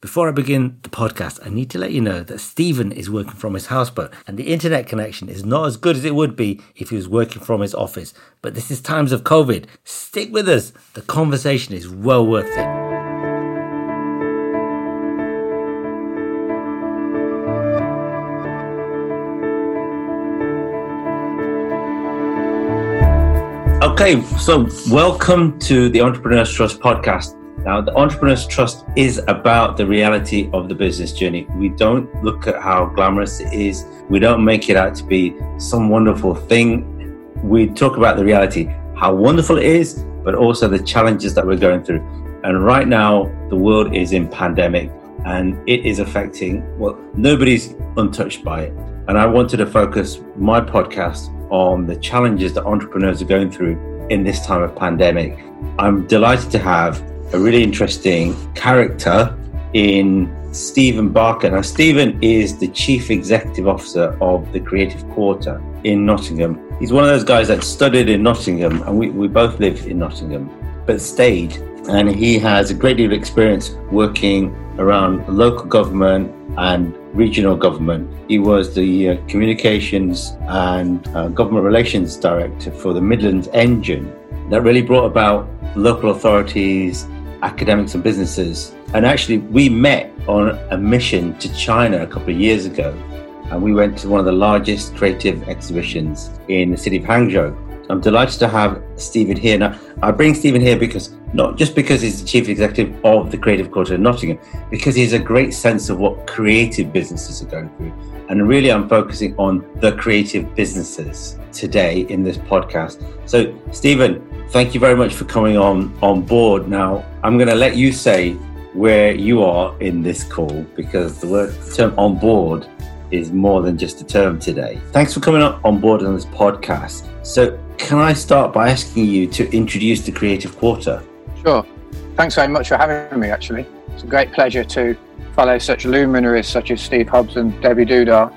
Before I begin the podcast, I need to let you know that Stephen is working from his houseboat and the internet connection is not as good as it would be if he was working from his office. But this is times of COVID. Stick with us. The conversation is well worth it. Okay, so welcome to the Entrepreneurs Trust podcast. Now, the Entrepreneurs Trust is about the reality of the business journey. We don't look at how glamorous it is, we don't make it out to be some wonderful thing. We talk about the reality, how wonderful it is, but also the challenges that we're going through. And right now, the world is in pandemic and it is affecting, well, nobody's untouched by it. And I wanted to focus my podcast on the challenges that entrepreneurs are going through in this time of pandemic. I'm delighted to have a really interesting character in Stephen Barker. Now, Stephen is the Chief Executive Officer of the Creative Quarter in Nottingham. He's one of those guys that studied in Nottingham, and we, we both live in Nottingham, but stayed. And he has a great deal of experience working around local government and regional government. He was the uh, Communications and uh, Government Relations Director for the Midlands Engine. That really brought about local authorities academics and businesses. And actually, we met on a mission to China a couple of years ago. And we went to one of the largest creative exhibitions in the city of Hangzhou. I'm delighted to have Stephen here. Now, I bring Stephen here because not just because he's the chief executive of the Creative Quarter in Nottingham, because he has a great sense of what creative businesses are going through. And really, I'm focusing on the creative businesses today in this podcast. So, Stephen, thank you very much for coming on on board. Now, I'm going to let you say where you are in this call because the word the term on board is more than just a term today. Thanks for coming on board on this podcast. So, can I start by asking you to introduce the Creative Quarter? Sure. Thanks very much for having me, actually. It's a great pleasure to follow such luminaries such as Steve Hobbs and Debbie Dudar.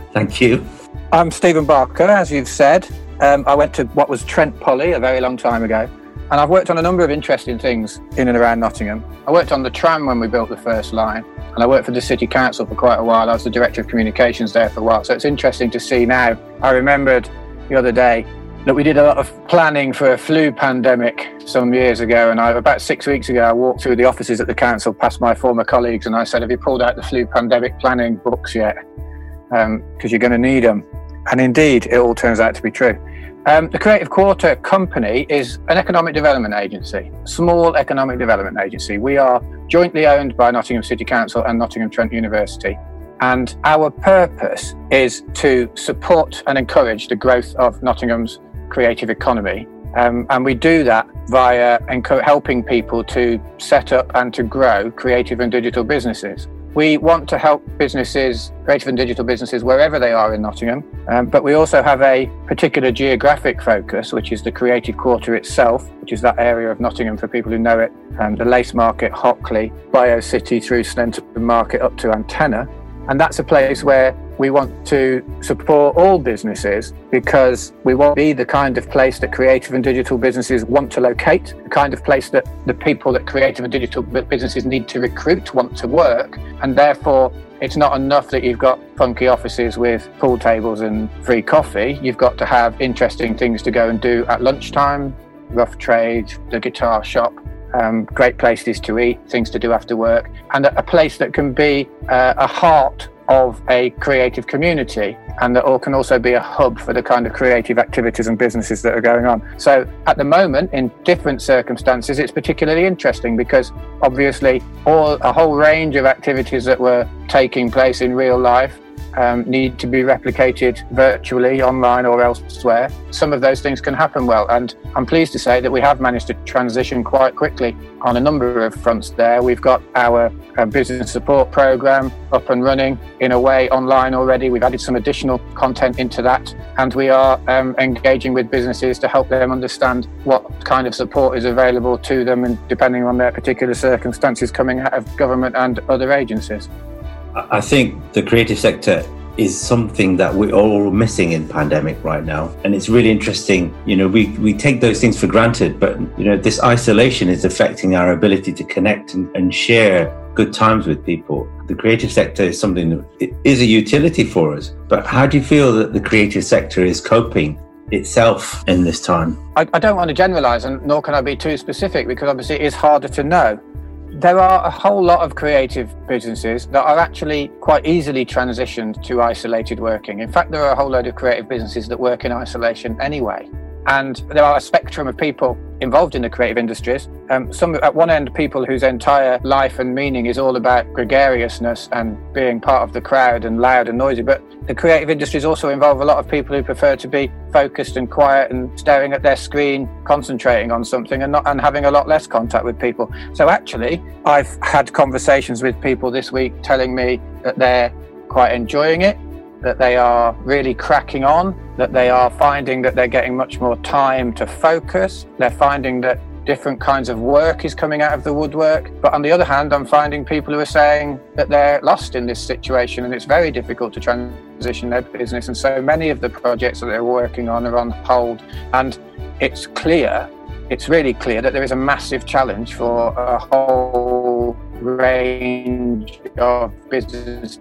Thank you. I'm Stephen Barker, as you've said. Um, I went to what was Trent Poly a very long time ago, and I've worked on a number of interesting things in and around Nottingham. I worked on the tram when we built the first line, and I worked for the City Council for quite a while. I was the Director of Communications there for a while, so it's interesting to see now. I remembered the other day that we did a lot of planning for a flu pandemic some years ago. And I, about six weeks ago, I walked through the offices at the council past my former colleagues and I said, Have you pulled out the flu pandemic planning books yet? Because um, you're going to need them. And indeed, it all turns out to be true. Um, the Creative Quarter Company is an economic development agency, small economic development agency. We are jointly owned by Nottingham City Council and Nottingham Trent University. And our purpose is to support and encourage the growth of Nottingham's creative economy. Um, and we do that via helping people to set up and to grow creative and digital businesses. We want to help businesses, creative and digital businesses, wherever they are in Nottingham. Um, but we also have a particular geographic focus, which is the Creative Quarter itself, which is that area of Nottingham for people who know it, um, the Lace Market, Hockley, Bio City through Sneinton Market up to Antenna. And that's a place where we want to support all businesses because we want to be the kind of place that creative and digital businesses want to locate, the kind of place that the people that creative and digital businesses need to recruit want to work. And therefore, it's not enough that you've got funky offices with pool tables and free coffee. You've got to have interesting things to go and do at lunchtime, rough trade, the guitar shop, um, great places to eat, things to do after work, and a, place that can be uh, a heart of a creative community and that all can also be a hub for the kind of creative activities and businesses that are going on. So at the moment, in different circumstances, it's particularly interesting because obviously all a whole range of activities that were taking place in real life um, need to be replicated virtually, online, or elsewhere. Some of those things can happen well. And I'm pleased to say that we have managed to transition quite quickly on a number of fronts there. We've got our uh, business support program up and running in a way online already. We've added some additional content into that. And we are um, engaging with businesses to help them understand what kind of support is available to them and depending on their particular circumstances coming out of government and other agencies. I think the creative sector is something that we're all missing in pandemic right now. And it's really interesting. You know, we, we take those things for granted, but, you know, this isolation is affecting our ability to connect and, and share good times with people. The creative sector is something that is a utility for us. But how do you feel that the creative sector is coping itself in this time? I, I don't want to generalize, and nor can I be too specific because obviously it is harder to know. There are a whole lot of creative businesses that are actually quite easily transitioned to isolated working. In fact, there are a whole load of creative businesses that work in isolation anyway. And there are a spectrum of people involved in the creative industries. Um, some at one end, people whose entire life and meaning is all about gregariousness and being part of the crowd and loud and noisy. But the creative industries also involve a lot of people who prefer to be focused and quiet and staring at their screen, concentrating on something, and not and having a lot less contact with people. So actually, I've had conversations with people this week telling me that they're quite enjoying it that they are really cracking on, that they are finding that they're getting much more time to focus. They're finding that different kinds of work is coming out of the woodwork. But on the other hand, I'm finding people who are saying that they're lost in this situation and it's very difficult to transition their business. And so many of the projects that they're working on are on hold. And it's clear, it's really clear that there is a massive challenge for a whole range of business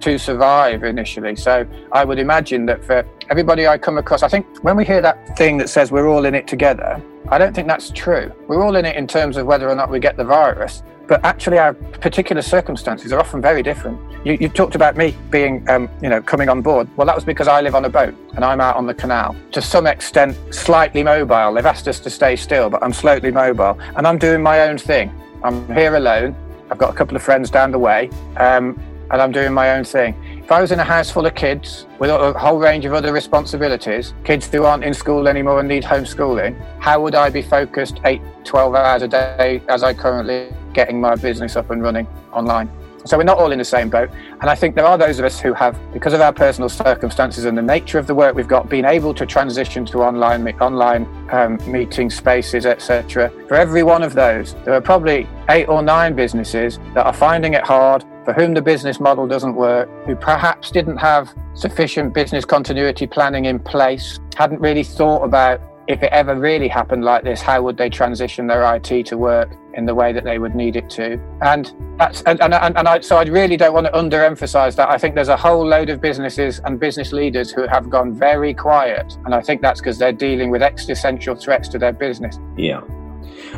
to survive initially. So I would imagine that for everybody I come across, I think when we hear that thing that says we're all in it together, I don't think that's true. We're all in it in terms of whether or not we get the virus, but actually our particular circumstances are often very different. You, you talked about me being, um, you know, coming on board. Well, that was because I live on a boat and I'm out on the canal. To some extent, slightly mobile. They've asked us to stay still, but I'm slightly mobile and I'm doing my own thing. I'm here alone. I've got a couple of friends down the way. Um, and I'm doing my own thing. If I was in a house full of kids with a whole range of other responsibilities, kids who aren't in school anymore and need homeschooling, how would I be focused 8, 12 hours a day as I currently getting my business up and running online? So we're not all in the same boat. And I think there are those of us who have, because of our personal circumstances and the nature of the work we've got, been able to transition to online online um, meeting spaces, etc. For every one of those, there are probably eight or nine businesses that are finding it hard, for whom the business model doesn't work, who perhaps didn't have sufficient business continuity planning in place, hadn't really thought about if it ever really happened like this, how would they transition their IT to work in the way that they would need it to? And that's and, and, and, I, so I really don't want to underemphasize that. I think there's a whole load of businesses and business leaders who have gone very quiet, and I think that's because they're dealing with existential threats to their business. Yeah,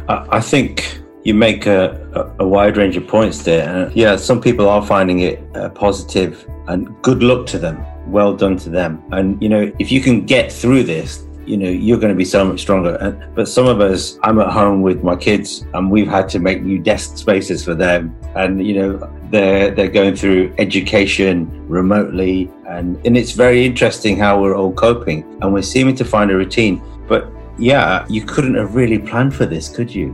I think you make a, a, wide range of points there. And yeah, some people are finding it uh, positive and good luck to them. Well done to them. And, you know, if you can get through this, you know you're going to be so much stronger and, but some of us i'm at home with my kids and we've had to make new desk spaces for them and you know they're they're going through education remotely and and it's very interesting how we're all coping and we're seeming to find a routine but yeah you couldn't have really planned for this could you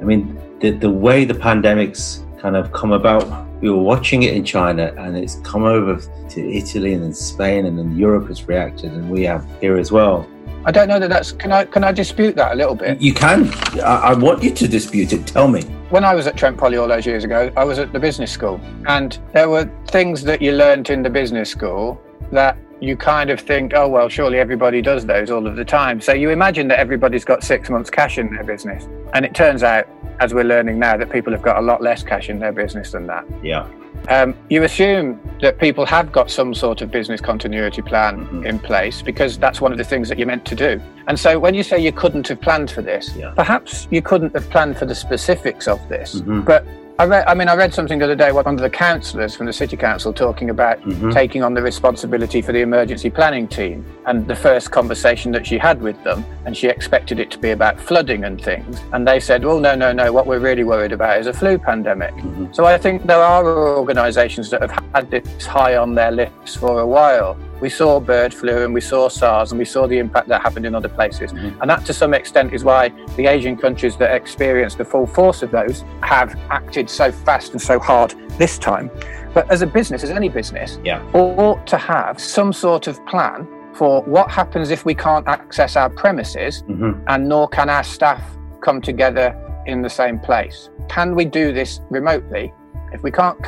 i mean the the way the pandemics kind of come about we were watching it in China and it's come over to Italy and then Spain and then Europe has reacted and we have here as well. I don't know that that's. Can I can I dispute that a little bit? You can. I, I, want you to dispute it. Tell me. When I was at Trent Poly all those years ago, I was at the business school, and there were things that you learnt in the business school that you kind of think, oh well, surely everybody does those all of the time. So you imagine that everybody's got six months cash in their business, and it turns out, as we're learning now, that people have got a lot less cash in their business than that. Yeah. Um, you assume that people have got some sort of business continuity plan mm-hmm. in place because that's one of the things that you're meant to do. And so when you say you couldn't have planned for this, yeah. perhaps you couldn't have planned for the specifics of this, mm-hmm. but I, read, I mean, I read something the other day, one of the councillors from the City Council talking about mm-hmm. taking on the responsibility for the emergency planning team and the first conversation that she had with them. And she expected it to be about flooding and things. And they said, well, no, no, no, what we're really worried about is a flu pandemic. Mm-hmm. So I think there are organisations that have had this high on their lists for a while. We saw bird flu and we saw SARS and we saw the impact that happened in other places. Mm-hmm. And that, to some extent, is why the Asian countries that experienced the full force of those have acted so fast and so hard this time. But as a business, as any business, yeah. ought to have some sort of plan for what happens if we can't access our premises mm-hmm. and nor can our staff come together in the same place. Can we do this remotely? If we can't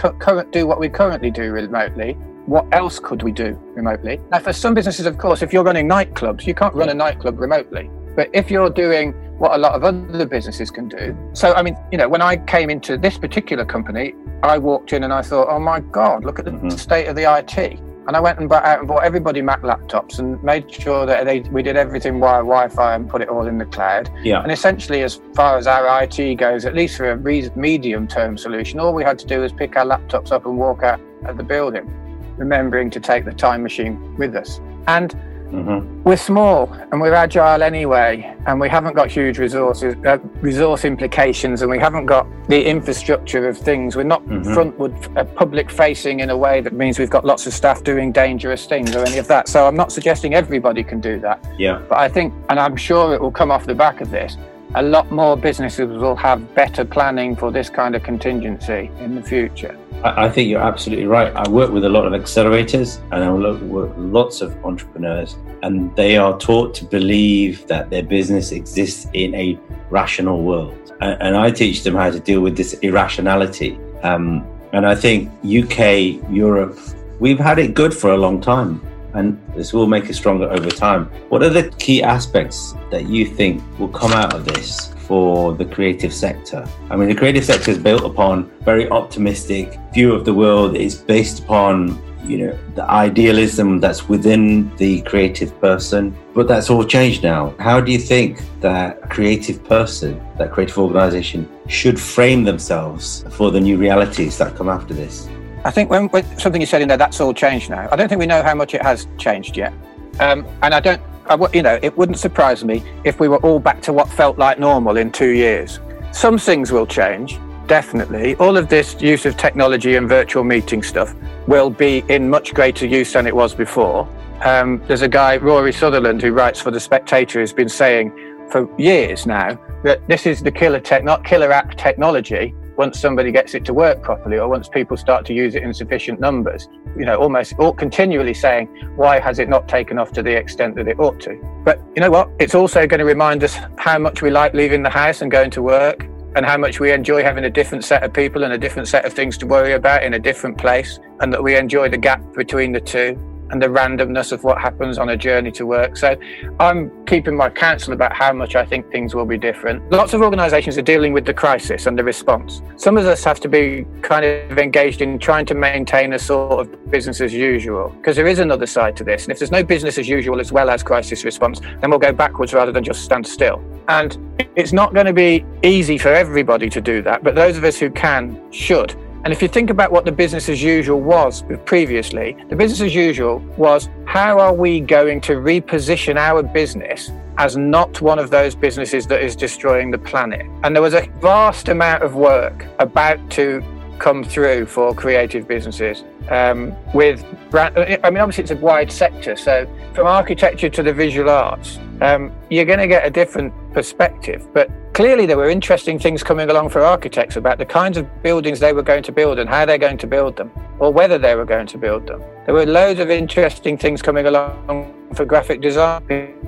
do what we currently do remotely, what else could we do remotely? Now, for some businesses, of course, if you're running nightclubs, you can't run a nightclub remotely. But if you're doing what a lot of other businesses can do, so I mean, you know, when I came into this particular company, I walked in and I thought, oh my God, look at the mm-hmm. state of the IT. And I went and bought out and bought everybody Mac laptops and made sure that they, we did everything via Wi-Fi and put it all in the cloud. Yeah. And essentially, as far as our IT goes, at least for a medium-term solution, all we had to do was pick our laptops up and walk out of the building, remembering to take the time machine with us. And Mm-hmm. We're small and we're agile anyway, and we haven't got huge resources, uh, resource implications, and we haven't got the infrastructure of things. We're not mm-hmm. frontward, uh, public facing in a way that means we've got lots of staff doing dangerous things or any of that. So I'm not suggesting everybody can do that. Yeah. But I think, and I'm sure it will come off the back of this, a lot more businesses will have better planning for this kind of contingency in the future. I think you're absolutely right. I work with a lot of accelerators and I work with lots of entrepreneurs, and they are taught to believe that their business exists in a rational world. And I teach them how to deal with this irrationality. Um, and I think UK, Europe, we've had it good for a long time, and this will make us stronger over time. What are the key aspects that you think will come out of this? for the creative sector. I mean, the creative sector is built upon very optimistic view of the world. It's based upon you know the idealism that's within the creative person but that's all changed now how do you think that creative person that creative organization should frame themselves for the new realities that come after this i think when, when something you said in there that's all changed now i don't think we know how much it has changed yet um, and i don't I, you know, it wouldn't surprise me if we were all back to what felt like normal in two years. Some things will change, definitely. All of this use of technology and virtual meeting stuff will be in much greater use than it was before. Um, there's a guy, Rory Sutherland, who writes for The Spectator, who's been saying for years now that this is the killer, tech, not killer app technology once somebody gets it to work properly or once people start to use it in sufficient numbers you know almost or continually saying why has it not taken off to the extent that it ought to? But you know what? It's also going to remind us how much we like leaving the house and going to work and how much we enjoy having a different set of people and a different set of things to worry about in a different place and that we enjoy the gap between the two and the randomness of what happens on a journey to work. So I'm keeping my counsel about how much I think things will be different. Lots of organizations are dealing with the crisis and the response. Some of us have to be kind of engaged in trying to maintain a sort of business as usual because there is another side to this. And if there's no business as usual as well as crisis response, then we'll go backwards rather than just stand still. And it's not going to be easy for everybody to do that, but those of us who can should. And if you think about what the business as usual was previously, the business as usual was how are we going to reposition our business as not one of those businesses that is destroying the planet? And there was a vast amount of work about to come through for creative businesses um, with brand. I mean, obviously, it's a wide sector. So, from architecture to the visual arts, um, you're going to get a different perspective. But clearly, there were interesting things coming along for architects about the kinds of buildings they were going to build and how they're going to build them, or whether they were going to build them. There were loads of interesting things coming along for graphic design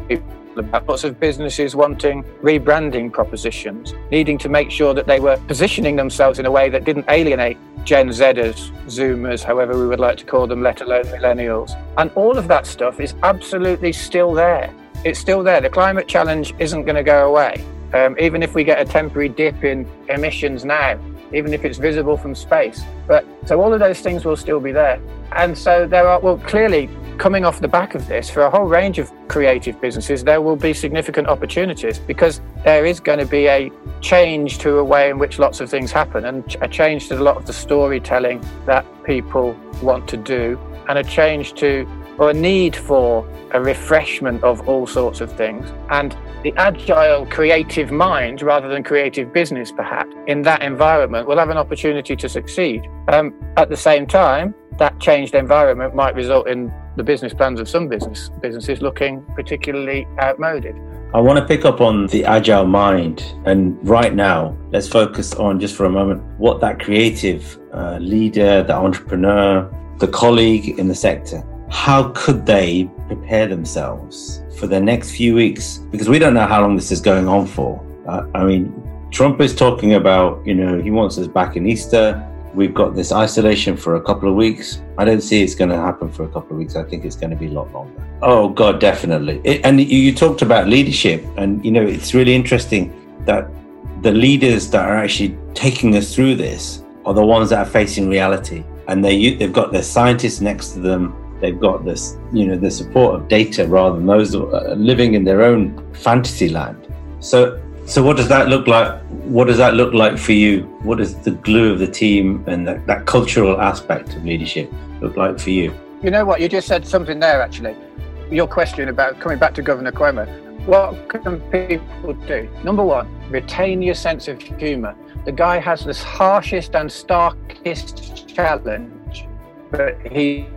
people about lots of businesses wanting rebranding propositions, needing to make sure that they were positioning themselves in a way that didn't alienate Gen Zers, Zoomers, however we would like to call them, let alone millennials. And all of that stuff is absolutely still there. It's still there. The climate challenge isn't going to go away. Um, even if we get a temporary dip in emissions now, even if it's visible from space. But so all of those things will still be there. And so there are, well, clearly coming off the back of this, for a whole range of creative businesses, there will be significant opportunities because there is going to be a change to a way in which lots of things happen and a change to a lot of the storytelling that people want to do and a change to or a need for a refreshment of all sorts of things. And the agile creative mind, rather than creative business, perhaps, in that environment will have an opportunity to succeed. Um, at the same time, that changed environment might result in the business plans of some business businesses looking particularly outmoded. I want to pick up on the agile mind, and right now, let's focus on just for a moment what that creative uh, leader, the entrepreneur, the colleague in the sector, how could they prepare themselves for the next few weeks? Because we don't know how long this is going on for. Uh, I mean, Trump is talking about, you know, he wants us back in Easter we've got this isolation for a couple of weeks. I don't see it's going to happen for a couple of weeks. I think it's going to be a lot longer. Oh God, definitely. It, and you, talked about leadership, and you know it's really interesting that the leaders that are actually taking us through this are the ones that are facing reality, and they they've got their scientists next to them. They've got this, you know, the support of data rather than those living in their own fantasy land. So so what does that look like? What does that look like for you? What does the glue of the team and that, that cultural aspect of leadership look like for you? You know what? You just said something there, actually. Your question about coming back to Governor Cuomo. What can people do? Number one, retain your sense of humour. The guy has this harshest and starkest challenge, but he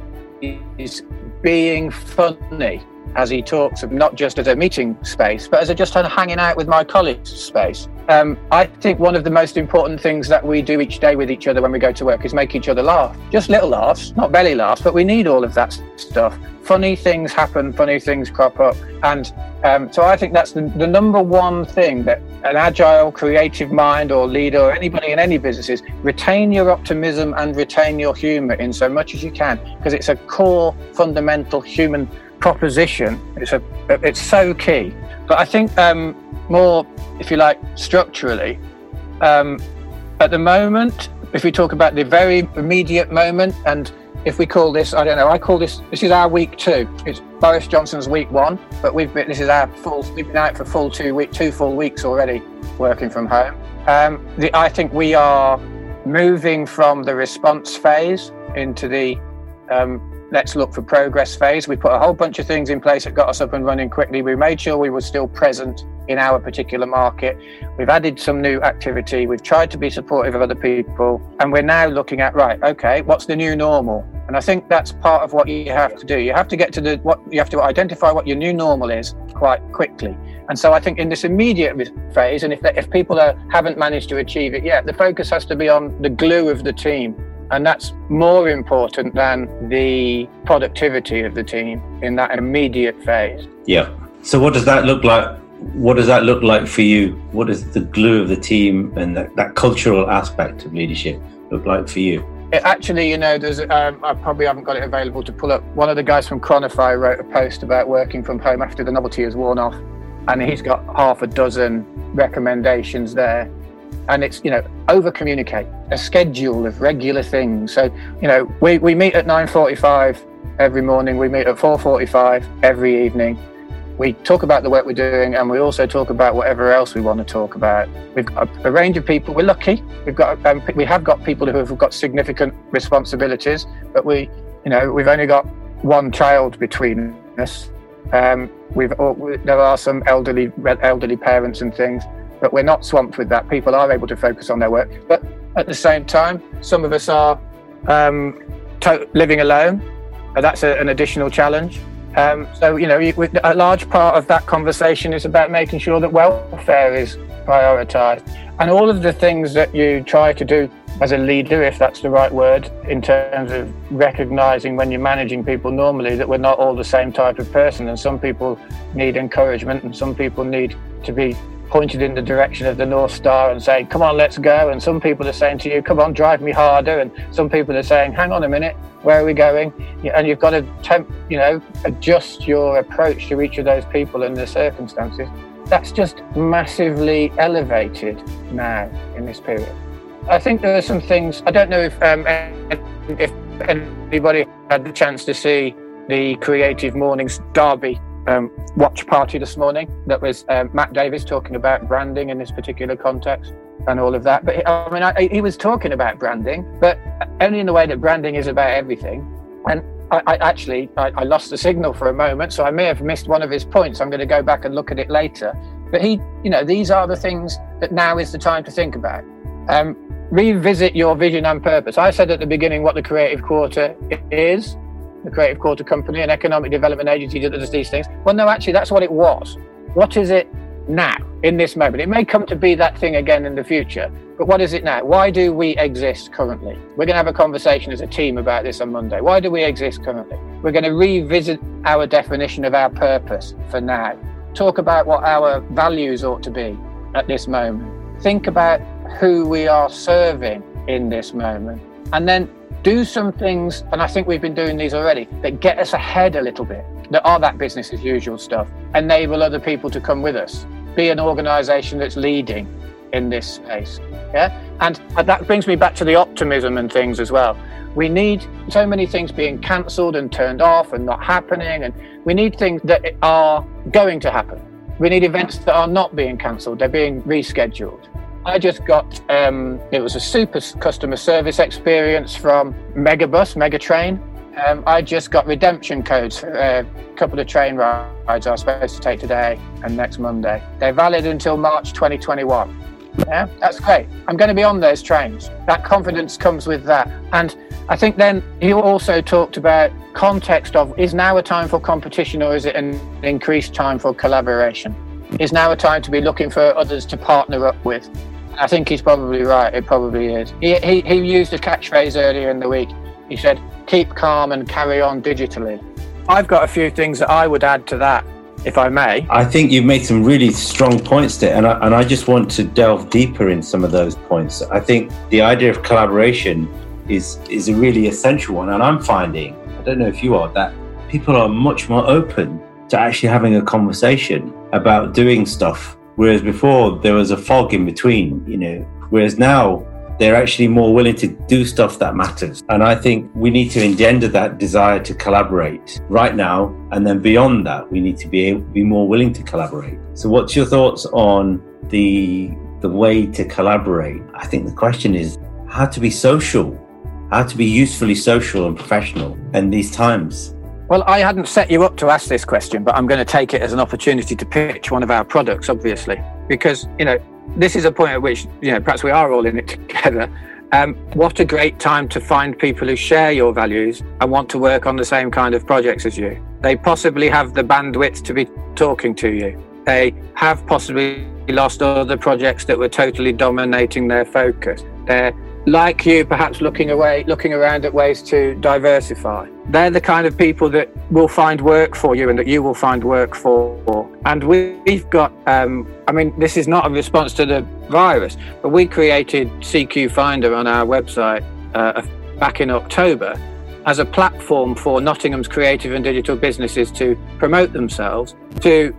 is being funny as he talks of not just as a meeting space, but as a just kind of hanging out with my colleagues space. Um, I think one of the most important things that we do each day with each other when we go to work is make each other laugh. Just little laughs, not belly laughs, but we need all of that stuff. Funny things happen, funny things crop up. And um, so I think that's the, the number one thing that an agile, creative mind or leader or anybody in any business is retain your optimism and retain your humor in so much as you can, because it's a core, fundamental human proposition. It's a it's so key. But I think um, more, if you like, structurally, um, at the moment, if we talk about the very immediate moment, and if we call this, I don't know, I call this this is our week two. It's Boris Johnson's week one, but we've been this is our full. We've been out for full two week, two full weeks already, working from home. Um, the, I think we are moving from the response phase into the um, let's look for progress phase. We put a whole bunch of things in place that got us up and running quickly. We made sure we were still present in our particular market. We've added some new activity. We've tried to be supportive of other people. And we're now looking at, right, okay, what's the new normal? And I think that's part of what you have to do. You have to get to the, what you have to identify what your new normal is quite quickly. And so I think in this immediate phase, and if, if people are, haven't managed to achieve it yet, the focus has to be on the glue of the team and that's more important than the productivity of the team in that immediate phase. Yeah. So, what does that look like? What does that look like for you? What is the glue of the team and that, that cultural aspect of leadership look like for you? It actually, you know, there's um, I probably haven't got it available to pull up. One of the guys from Chronify wrote a post about working from home after the novelty has worn off, and he's got half a dozen recommendations there and it's you know over communicate a schedule of regular things. So you know we, we meet at 9.45 every morning. We meet at 4.45 every evening. We talk about the work we're doing and we also talk about whatever else we want to talk about. We've got a, range of people. We're lucky. We've got um, we have got people who have got significant responsibilities but we you know we've only got one child between us. Um, we've there are some elderly elderly parents and things but we're not swamped with that. People are able to focus on their work. But at the same time, some of us are um, to- living alone. And that's a, an additional challenge. Um, so, you know, a large part of that conversation is about making sure that welfare is prioritized. And all of the things that you try to do as a leader, if that's the right word, in terms of recognizing when you're managing people normally that we're not all the same type of person. And some people need encouragement and some people need to be pointed in the direction of the North Star and saying, come on, let's go. And some people are saying to you, come on, drive me harder. And some people are saying, hang on a minute, where are we going? And you've got to, temp, you know, adjust your approach to each of those people and the circumstances. That's just massively elevated now in this period. I think there are some things, I don't know if, um, if anybody had the chance to see the Creative Mornings Derby um, watch party this morning that was um, Matt Davis talking about branding in this particular context and all of that. But I mean, I, he was talking about branding, but only in the way that branding is about everything. And I, I actually I, I, lost the signal for a moment, so I may have missed one of his points. I'm going to go back and look at it later. But he, you know, these are the things that now is the time to think about. Um, revisit your vision and purpose. I said at the beginning what the creative quarter is the Creative Quarter Company, an economic development agency that does these things. Well, no, actually, that's what it was. What is it now, in this moment? It may come to be that thing again in the future, but what is it now? Why do we exist currently? We're going to have a conversation as a team about this on Monday. Why do we exist currently? We're going to revisit our definition of our purpose for now. Talk about what our values ought to be at this moment. Think about who we are serving in this moment and then do some things, and I think we've been doing these already, that get us ahead a little bit, that are that business as usual stuff, enable other people to come with us, be an organization that's leading in this space. Yeah. And that brings me back to the optimism and things as well. We need so many things being cancelled and turned off and not happening. And we need things that are going to happen. We need events that are not being cancelled, they're being rescheduled. I just got, um, it was a super customer service experience from Megabus, Megatrain. Um, I just got redemption codes for a couple of train rides I was supposed to take today and next Monday. They're valid until March 2021. Yeah, that's great. I'm going to be on those trains. That confidence comes with that. And I think then he also talked about context of is now a time for competition or is it an increased time for collaboration? Is now a time to be looking for others to partner up with? I think he's probably right. It probably is. He, he, he used a catchphrase earlier in the week. He said, keep calm and carry on digitally. I've got a few things that I would add to that, if I may. I think you've made some really strong points there, and I, and I just want to delve deeper in some of those points. I think the idea of collaboration is is a really essential one, and I'm finding, I don't know if you are, that people are much more open to actually having a conversation about doing stuff Whereas before there was a fog in between, you know, whereas now they're actually more willing to do stuff that matters. And I think we need to engender that desire to collaborate right now. And then beyond that, we need to be able, be more willing to collaborate. So what's your thoughts on the, the way to collaborate? I think the question is how to be social, how to be usefully social and professional in these times. Well, I hadn't set you up to ask this question, but I'm going to take it as an opportunity to pitch one of our products, obviously, because, you know, this is a point at which, you know, perhaps we are all in it together. Um, what a great time to find people who share your values and want to work on the same kind of projects as you. They possibly have the bandwidth to be talking to you. They have possibly lost other projects that were totally dominating their focus. They're like you, perhaps looking away, looking around at ways to diversify. They're the kind of people that will find work for you and that you will find work for. And we've got, um, I mean, this is not a response to the virus, but we created CQ Finder on our website uh, back in October as a platform for Nottingham's creative and digital businesses to promote themselves, to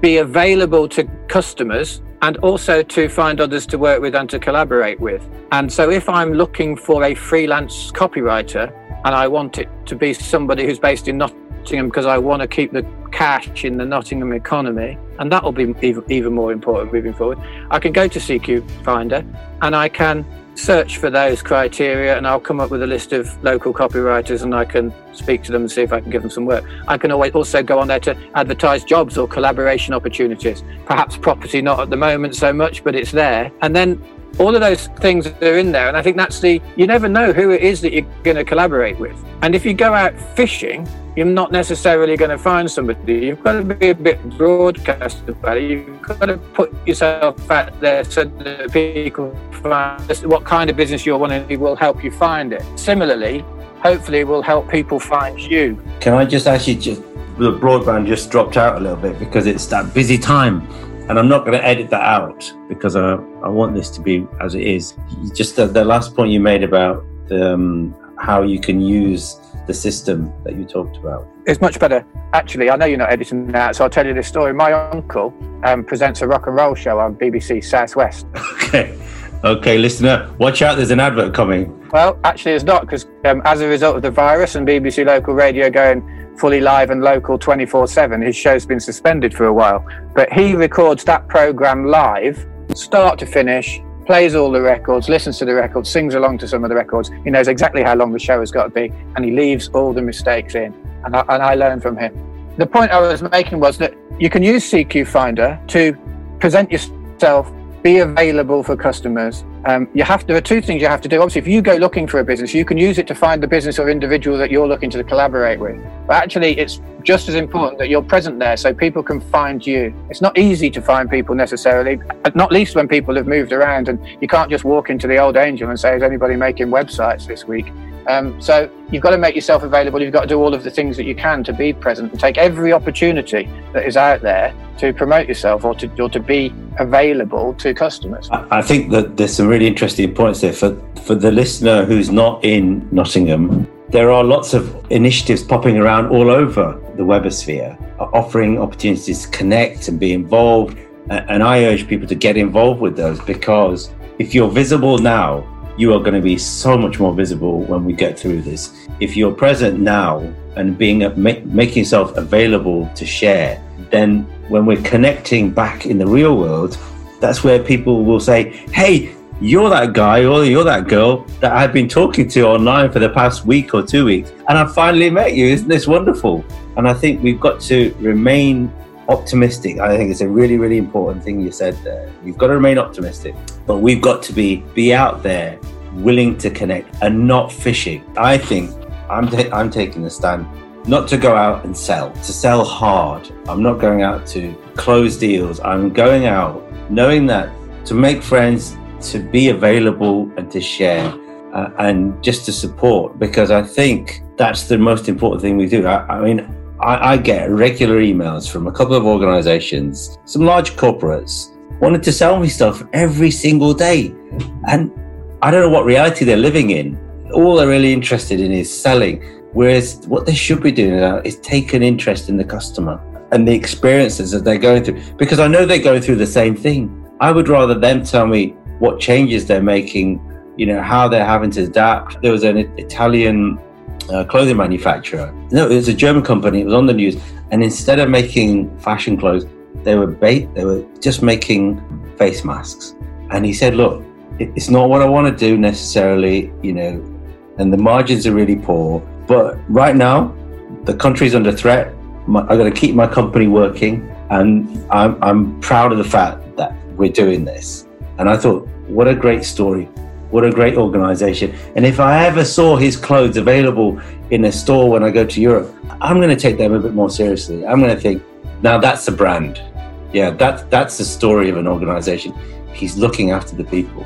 be available to customers and also to find others to work with and to collaborate with. And so if I'm looking for a freelance copywriter and I want it to be somebody who's based in Nottingham because I want to keep the cash in the Nottingham economy, and that will be even, more important moving forward, I can go to CQ Finder and I can search for those criteria and I'll come up with a list of local copywriters and I can speak to them and see if I can give them some work. I can always also go on there to advertise jobs or collaboration opportunities. Perhaps property not at the moment so much, but it's there. And then all of those things are in there. And I think that's the, you never know who it is that you're going to collaborate with. And if you go out fishing, you're not necessarily going to find somebody. You've got to be a bit broadcast about it. You've got to put yourself out there so that people find what kind of business you're wanting will help you find it. Similarly, hopefully, it will help people find you. Can I just ask you, just the broadband just dropped out a little bit because it's that busy time and I'm not going to edit that out because I, I want this to be as it is. Just the, the last point you made about the, um, how you can use the system that you talked about. It's much better. Actually, I know you're not editing that, so I'll tell you this story. My uncle um, presents a rock and roll show on BBC Southwest. Okay. Okay, listener, watch out, there's an advert coming. Well, actually, it's not because um, as a result of the virus and BBC local radio going fully live and local 24 7. His show's been suspended for a while, but he records that program live, start to finish, plays all the records, listens to the records, sings along to some of the records. He knows exactly how long the show has got to be, and he leaves all the mistakes in. And I, and I learn from him. The point I was making was that you can use CQ Finder to present yourself be available for customers. Um, you have there are two things you have to do. Obviously, if you go looking for a business, you can use it to find the business or individual that you're looking to collaborate with. But actually, it's just as important that you're present there so people can find you. It's not easy to find people necessarily, not least when people have moved around and you can't just walk into the old angel and say, is anybody making websites this week? Um, so you've got to make yourself available. You've got to do all of the things that you can to be present and take every opportunity that is out there to promote yourself or to, or to be available to customers. I think that there's some really interesting points there for, for the listener who's not in Nottingham. There are lots of initiatives popping around all over the webosphere, offering opportunities to connect and be involved. And I urge people to get involved with those because if you're visible now, you are going to be so much more visible when we get through this. If you're present now and being make, making yourself available to share, then when we're connecting back in the real world, that's where people will say, "Hey, you're that guy or you're that girl that I've been talking to online for the past week or two weeks, and I finally met you. Isn't this wonderful?" And I think we've got to remain optimistic. I think it's a really, really important thing you said there. You've got to remain optimistic, but we've got to be be out there, willing to connect, and not fishing. I think I'm I'm taking the stand not to go out and sell, to sell hard. I'm not going out to close deals. I'm going out knowing that to make friends, to be available, and to share. Uh, and just to support because I think that's the most important thing we do. I, I mean, I, I get regular emails from a couple of organizations, some large corporates, wanted to sell me stuff every single day. And I don't know what reality they're living in. All they're really interested in is selling. Whereas what they should be doing now is take an interest in the customer and the experiences that they're going through. Because I know they're going through the same thing. I would rather them tell me what changes they're making, you know, how they're having to adapt. There was an Italian uh, clothing manufacturer. No, it was a German company. It was on the news, and instead of making fashion clothes, they were bait. They were just making face masks. And he said, "Look, it's not what I want to do necessarily, you know, and the margins are really poor. But right now, the country's under threat. I got to keep my company working, and I'm I'm proud of the fact that we're doing this. And I thought, what a great story what a great organization. And if I ever saw his clothes available in a store when I go to Europe, I'm going to take them a bit more seriously. I'm going to think, now that's a brand. Yeah, that, that's the story of an organization. He's looking after the people.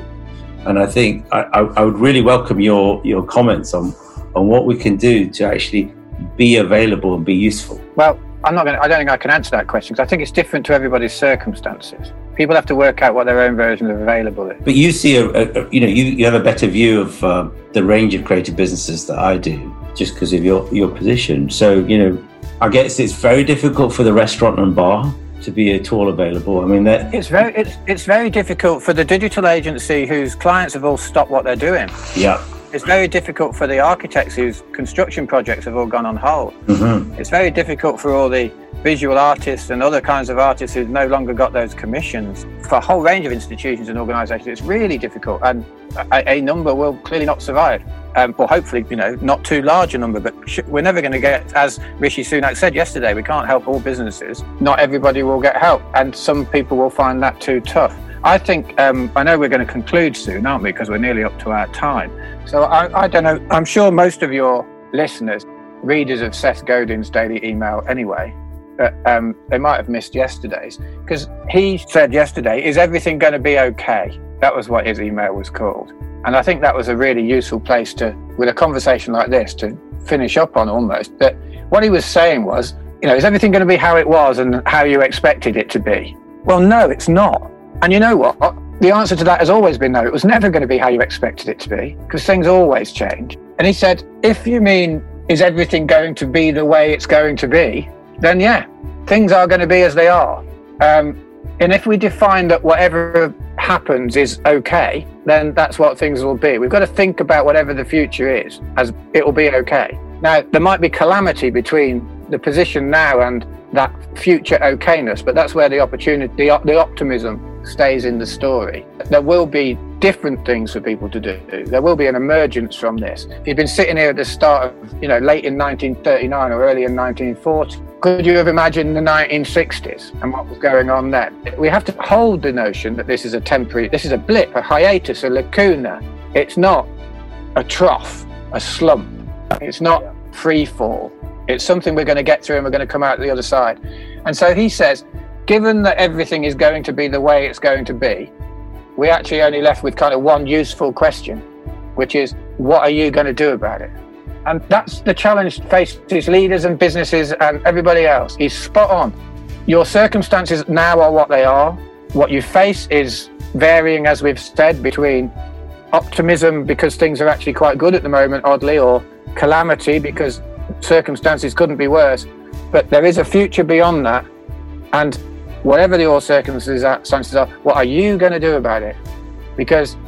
And I think I, I, I would really welcome your, your comments on, on what we can do to actually be available and be useful. Well, I'm not going. To, I don't think I can answer that question because I think it's different to everybody's circumstances. People have to work out what their own version of available is. But you see, a, a you know, you, you have a better view of uh, the range of creative businesses that I do, just because of your your position. So you know, I guess it's very difficult for the restaurant and bar to be at all available. I mean, that it's very it's it's very difficult for the digital agency whose clients have all stopped what they're doing. Yeah it's very difficult for the architects whose construction projects have all gone on hold. Mm-hmm. It's very difficult for all the visual artists and other kinds of artists who've no longer got those commissions. For a whole range of institutions and organisations, it's really difficult, and a, a number will clearly not survive. Um, hopefully, you know, not too large a number, but sh- we're never going to get, as Rishi Sunak said yesterday, we can't help all businesses. Not everybody will get help, and some people will find that too tough. I think um, I know we're going to conclude soon, aren't we? Because we're nearly up to our time. So I, I don't know. I'm sure most of your listeners, readers of Seth Godin's daily email, anyway, but um, they might have missed yesterday's because he said yesterday, "Is everything going to be okay?" That was what his email was called, and I think that was a really useful place to, with a conversation like this, to finish up on almost. That what he was saying was, you know, is everything going to be how it was and how you expected it to be? Well, no, it's not. And you know what? The answer to that has always been no. It was never going to be how you expected it to be because things always change. And he said, if you mean, is everything going to be the way it's going to be? Then yeah, things are going to be as they are. Um, and if we define that whatever happens is okay, then that's what things will be. We've got to think about whatever the future is as it will be okay. Now, there might be calamity between the position now and that future okayness, but that's where the opportunity, the, the optimism stays in the story. There will be different things for people to do. There will be an emergence from this. If you've been sitting here at the start of, you know, late in 1939 or early in 1940, could you have imagined the 1960s and what was going on then? We have to hold the notion that this is a temporary, this is a blip, a hiatus, a lacuna. It's not a trough, a slump. It's not free fall. It's something we're going to get through and we're going to come out the other side. And so he says, given that everything is going to be the way it's going to be, we actually only left with kind of one useful question, which is what are you going to do about it? And that's the challenge faces leaders and businesses and everybody else. He's spot on. Your circumstances now are what they are. What you face is varying, as we've said, between optimism because things are actually quite good at the moment, oddly, or calamity because circumstances couldn't be worse. But there is a future beyond that. And whatever your circumstances are, what are you going to do about it? Because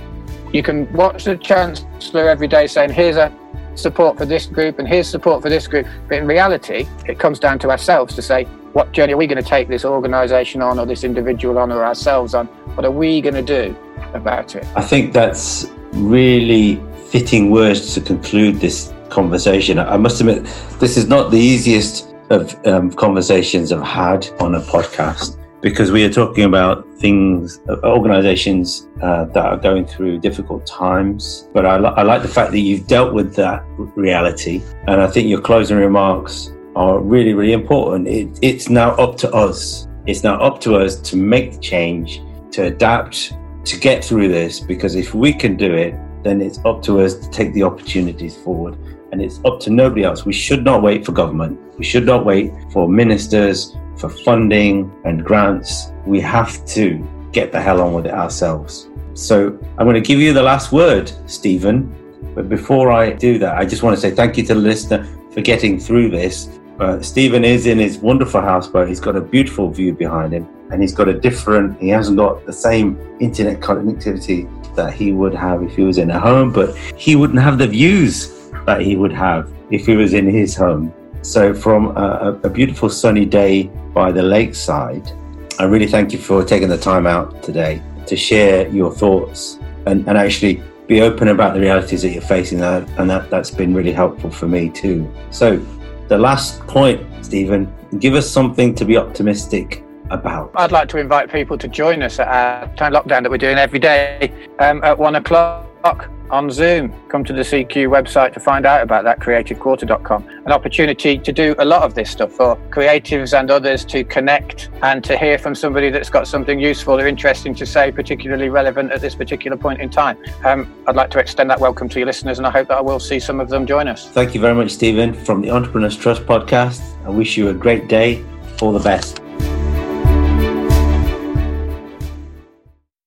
you can watch the chancellor every day saying, here's a support for this group and here's support for this group. But in reality, it comes down to ourselves to say, what journey are we going to take this organisation on or this individual on or ourselves on? What are we going to do about it? I think that's really fitting words to conclude this conversation. I must admit, this is not the easiest of um, conversations I've had on a podcast because we are talking about things, organizations uh, that are going through difficult times. But I, li- I like the fact that you've dealt with that reality. And I think your closing remarks are really, really important. It, it's now up to us. It's now up to us to make the change, to adapt, to get through this. Because if we can do it, then it's up to us to take the opportunities forward. And it's up to nobody else. We should not wait for government. We should not wait for ministers, for funding and grants. We have to get the hell on with it ourselves. So I'm going to give you the last word, Stephen. But before I do that, I just want to say thank you to the listener for getting through this. Uh, Stephen is in his wonderful houseboat. He's got a beautiful view behind him, and he's got a different, he hasn't got the same internet connectivity that he would have if he was in a home, but he wouldn't have the views that he would have if he was in his home. So, from a, a beautiful sunny day by the lakeside, I really thank you for taking the time out today to share your thoughts and, and actually be open about the realities that you're facing. And that, that's been really helpful for me too. So, the last point, Stephen, give us something to be optimistic about. I'd like to invite people to join us at our time lockdown that we're doing every day um, at one o'clock on Zoom. Come to the CQ website to find out about that, creativequarter.com. An opportunity to do a lot of this stuff for creatives and others to connect and to hear from somebody that's got something useful or interesting to say, particularly relevant at this particular point in time. Um, I'd like to extend that welcome to your listeners, and I hope that I will see some of them join us. Thank you very much, Stephen, from the Entrepreneurs Trust podcast. I wish you a great day. All the best.